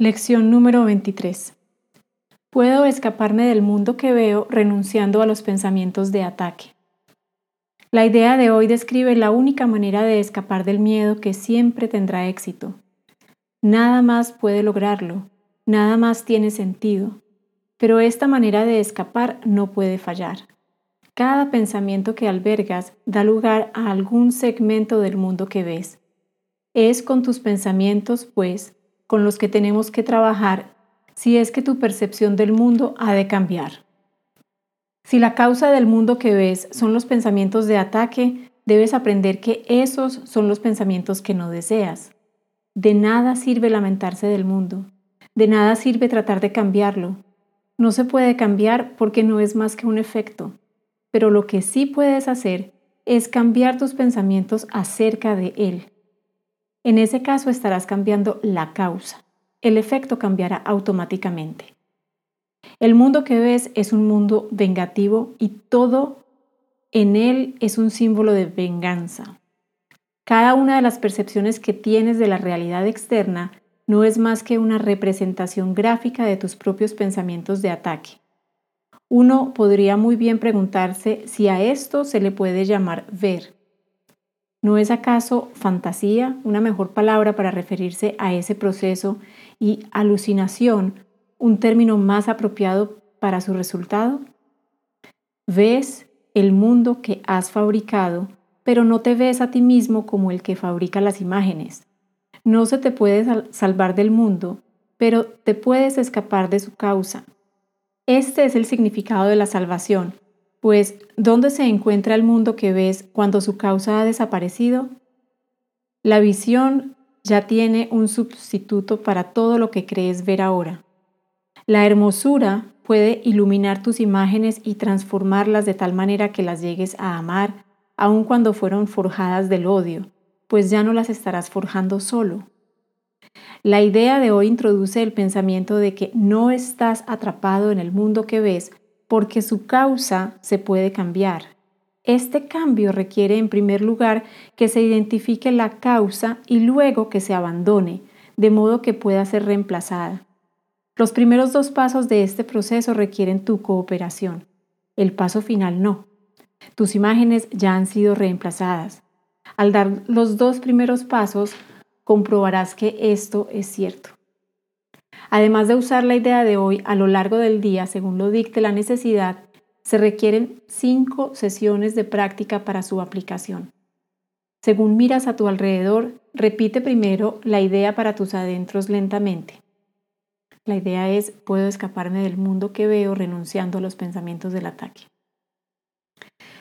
Lección número 23. Puedo escaparme del mundo que veo renunciando a los pensamientos de ataque. La idea de hoy describe la única manera de escapar del miedo que siempre tendrá éxito. Nada más puede lograrlo, nada más tiene sentido, pero esta manera de escapar no puede fallar. Cada pensamiento que albergas da lugar a algún segmento del mundo que ves. Es con tus pensamientos, pues, con los que tenemos que trabajar si es que tu percepción del mundo ha de cambiar. Si la causa del mundo que ves son los pensamientos de ataque, debes aprender que esos son los pensamientos que no deseas. De nada sirve lamentarse del mundo, de nada sirve tratar de cambiarlo. No se puede cambiar porque no es más que un efecto, pero lo que sí puedes hacer es cambiar tus pensamientos acerca de él. En ese caso estarás cambiando la causa. El efecto cambiará automáticamente. El mundo que ves es un mundo vengativo y todo en él es un símbolo de venganza. Cada una de las percepciones que tienes de la realidad externa no es más que una representación gráfica de tus propios pensamientos de ataque. Uno podría muy bien preguntarse si a esto se le puede llamar ver, ¿No es acaso fantasía una mejor palabra para referirse a ese proceso y alucinación un término más apropiado para su resultado? Ves el mundo que has fabricado, pero no te ves a ti mismo como el que fabrica las imágenes. No se te puede salvar del mundo, pero te puedes escapar de su causa. Este es el significado de la salvación, pues, ¿dónde se encuentra el mundo que ves cuando su causa ha desaparecido? La visión ya tiene un sustituto para todo lo que crees ver ahora. La hermosura puede iluminar tus imágenes y transformarlas de tal manera que las llegues a amar, aun cuando fueron forjadas del odio, pues ya no las estarás forjando solo. La idea de hoy introduce el pensamiento de que no estás atrapado en el mundo que ves porque su causa se puede cambiar. Este cambio requiere en primer lugar que se identifique la causa y luego que se abandone, de modo que pueda ser reemplazada. Los primeros dos pasos de este proceso requieren tu cooperación. El paso final no. Tus imágenes ya han sido reemplazadas. Al dar los dos primeros pasos, comprobarás que esto es cierto. Además de usar la idea de hoy a lo largo del día según lo dicte la necesidad, se requieren cinco sesiones de práctica para su aplicación. Según miras a tu alrededor, repite primero la idea para tus adentros lentamente. La idea es, puedo escaparme del mundo que veo renunciando a los pensamientos del ataque.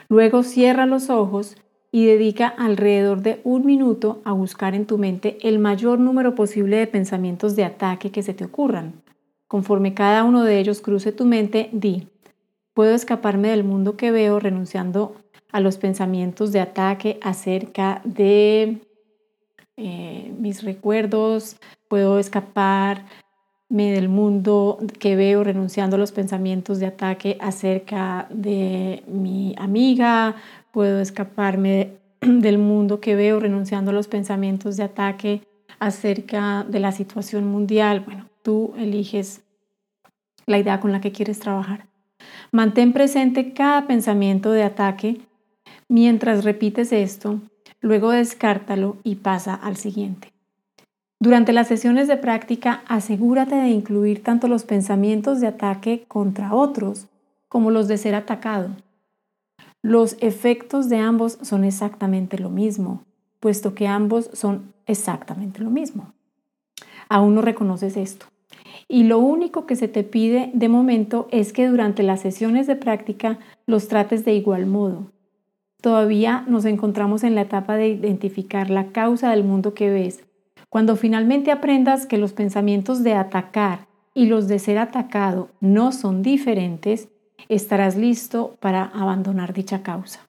Luego cierra los ojos y dedica alrededor de un minuto a buscar en tu mente el mayor número posible de pensamientos de ataque que se te ocurran. Conforme cada uno de ellos cruce tu mente, di, puedo escaparme del mundo que veo renunciando a los pensamientos de ataque acerca de eh, mis recuerdos, puedo escaparme del mundo que veo renunciando a los pensamientos de ataque acerca de mi amiga, puedo escaparme del mundo que veo renunciando a los pensamientos de ataque acerca de la situación mundial. Bueno, tú eliges la idea con la que quieres trabajar. Mantén presente cada pensamiento de ataque mientras repites esto, luego descártalo y pasa al siguiente. Durante las sesiones de práctica, asegúrate de incluir tanto los pensamientos de ataque contra otros como los de ser atacado. Los efectos de ambos son exactamente lo mismo, puesto que ambos son exactamente lo mismo. Aún no reconoces esto. Y lo único que se te pide de momento es que durante las sesiones de práctica los trates de igual modo. Todavía nos encontramos en la etapa de identificar la causa del mundo que ves. Cuando finalmente aprendas que los pensamientos de atacar y los de ser atacado no son diferentes, estarás listo para abandonar dicha causa.